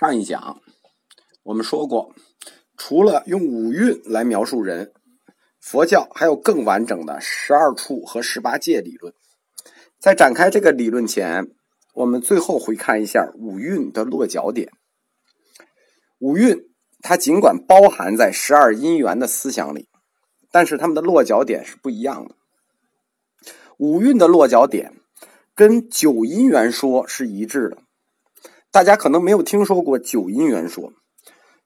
上一讲我们说过，除了用五蕴来描述人，佛教还有更完整的十二处和十八界理论。在展开这个理论前，我们最后回看一下五蕴的落脚点。五蕴它尽管包含在十二因缘的思想里，但是它们的落脚点是不一样的。五蕴的落脚点跟九因缘说是一致的。大家可能没有听说过九因缘说，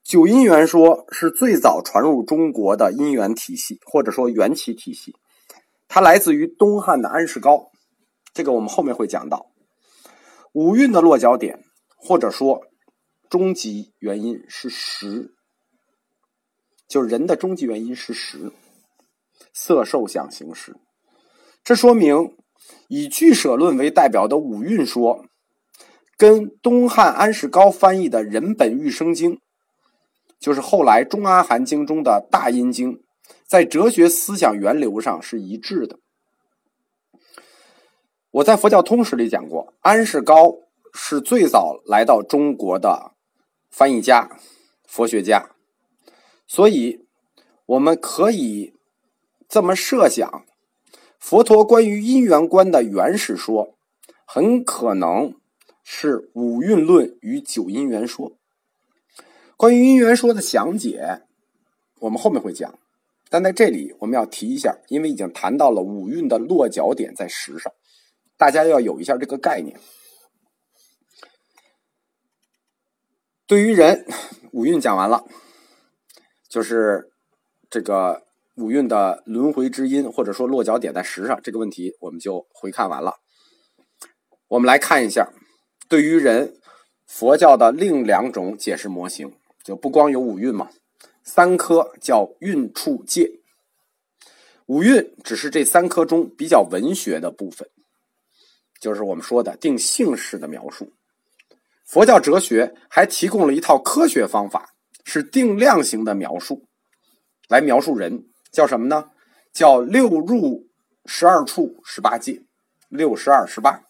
九因缘说是最早传入中国的因缘体系，或者说缘起体系，它来自于东汉的安世高，这个我们后面会讲到。五蕴的落脚点，或者说终极原因是识，就人的终极原因是识，色受想行识。这说明以俱舍论为代表的五蕴说。跟东汉安世高翻译的《人本欲生经》，就是后来中阿含经中的大阴经，在哲学思想源流上是一致的。我在佛教通史里讲过，安世高是最早来到中国的翻译家、佛学家，所以我们可以这么设想：佛陀关于因缘观的原始说，很可能。是五蕴论与九因缘说。关于因缘说的详解，我们后面会讲。但在这里，我们要提一下，因为已经谈到了五蕴的落脚点在实上，大家要有一下这个概念。对于人，五蕴讲完了，就是这个五蕴的轮回之因，或者说落脚点在实上这个问题，我们就回看完了。我们来看一下。对于人，佛教的另两种解释模型，就不光有五蕴嘛，三科叫蕴处界。五蕴只是这三科中比较文学的部分，就是我们说的定性式的描述。佛教哲学还提供了一套科学方法，是定量型的描述，来描述人，叫什么呢？叫六入十二处十八界，六十二十八。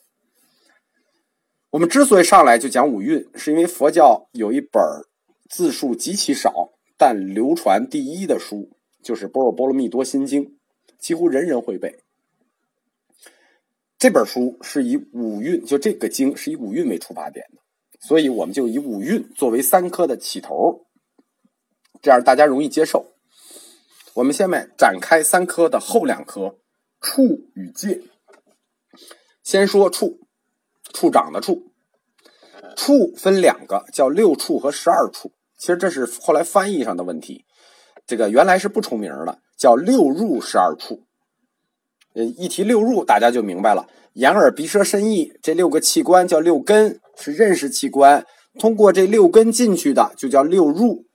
我们之所以上来就讲五蕴，是因为佛教有一本字数极其少但流传第一的书，就是《般若波罗蜜多心经》，几乎人人会背。这本书是以五蕴，就这个经是以五蕴为出发点的，所以我们就以五蕴作为三科的起头，这样大家容易接受。我们下面展开三科的后两科，处与界。先说处。处长的处，处分两个，叫六处和十二处。其实这是后来翻译上的问题。这个原来是不重名的，叫六入十二处。呃，一提六入，大家就明白了。眼耳鼻舌身意这六个器官叫六根，是认识器官。通过这六根进去的，就叫六入。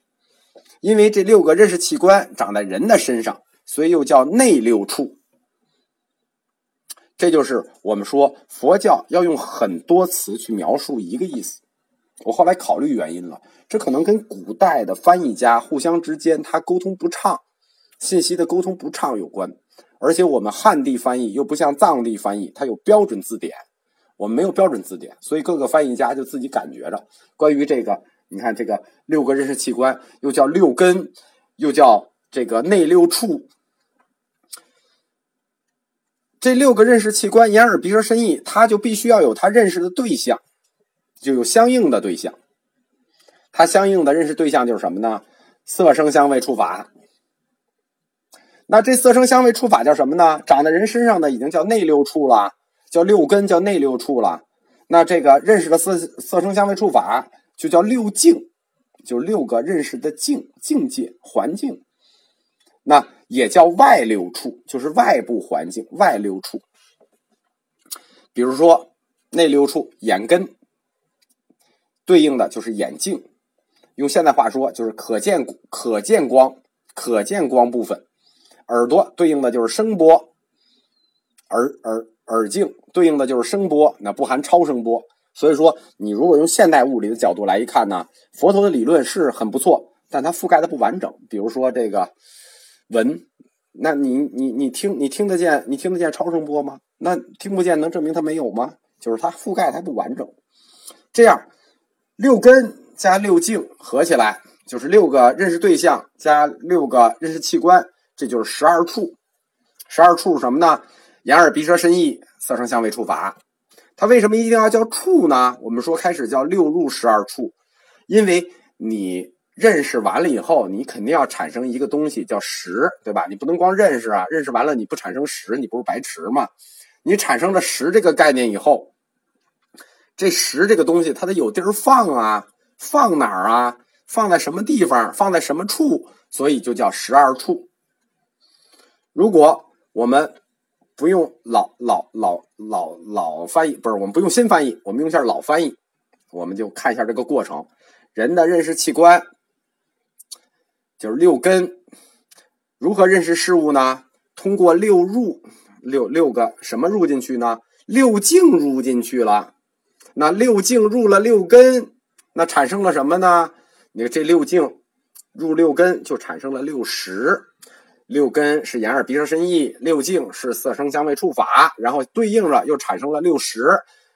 因为这六个认识器官长在人的身上，所以又叫内六处。这就是我们说佛教要用很多词去描述一个意思。我后来考虑原因了，这可能跟古代的翻译家互相之间他沟通不畅，信息的沟通不畅有关。而且我们汉地翻译又不像藏地翻译，它有标准字典，我们没有标准字典，所以各个翻译家就自己感觉着。关于这个，你看这个六个认识器官，又叫六根，又叫这个内六处。这六个认识器官，眼耳鼻舌身意，他就必须要有他认识的对象，就有相应的对象。他相应的认识对象就是什么呢？色声香味触法。那这色声香味触法叫什么呢？长在人身上的已经叫内六处了，叫六根，叫内六处了。那这个认识的色色声香味触法就叫六境，就六个认识的境境界环境。那也叫外六处，就是外部环境外六处。比如说内六处，眼根对应的就是眼镜，用现代话说就是可见可见光可见光部分。耳朵对应的就是声波，耳耳耳镜对应的就是声波，那不含超声波。所以说，你如果用现代物理的角度来一看呢，佛陀的理论是很不错，但它覆盖的不完整。比如说这个。闻，那你你你听你听得见你听得见超声波吗？那听不见能证明它没有吗？就是它覆盖它不完整。这样，六根加六境合起来就是六个认识对象加六个认识器官，这就是十二处。十二处什么呢？眼耳鼻舌身意，色声香味触法。它为什么一定要叫处呢？我们说开始叫六入十二处，因为你认识完了以后，你肯定要产生一个东西叫识，对吧？你不能光认识啊，认识完了你不产生识，你不是白痴吗？你产生了识这个概念以后，这识这个东西它得有地儿放啊，放哪儿啊？放在什么地方？放在什么处？所以就叫十二处。如果我们不用老老老老老翻译，不是我们不用新翻译，我们用一下老翻译，我们就看一下这个过程。人的认识器官就是六根，如何认识事物呢？通过六入，六六个什么入进去呢？六境入进去了。那六境入了六根，那产生了什么呢？你看这六境入六根，就产生了六识。六根是眼耳鼻舌身意，六境是色声香味触法，然后对应着又产生了六识，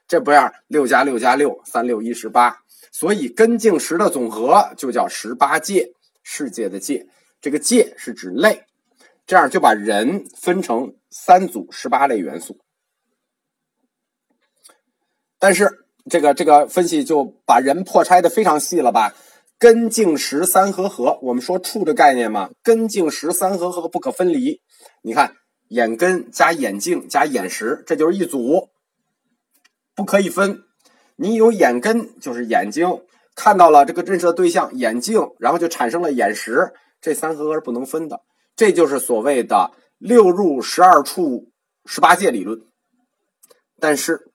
这不样，六加六加六，三六一十八，所以根境识的总和就叫十八界，世界的界，这个界是指类，这样就把人分成三组十八类元素。但是这个这个分析就把人破拆的非常细了吧？根境识三合合，我们说处的概念嘛，根境识三合合不可分离。你看，眼根加眼镜加眼石，这就是一组，不可以分。你有眼根就是眼睛看到了这个认识的对象眼镜，然后就产生了眼识，这三合合是不能分的。这就是所谓的六入十二处十八界理论。但是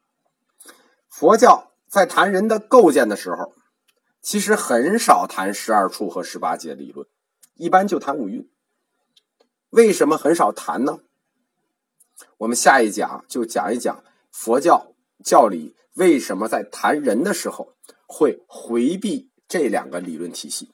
佛教在谈人的构建的时候。其实很少谈十二处和十八界理论，一般就谈五蕴。为什么很少谈呢？我们下一讲就讲一讲佛教教理为什么在谈人的时候会回避这两个理论体系。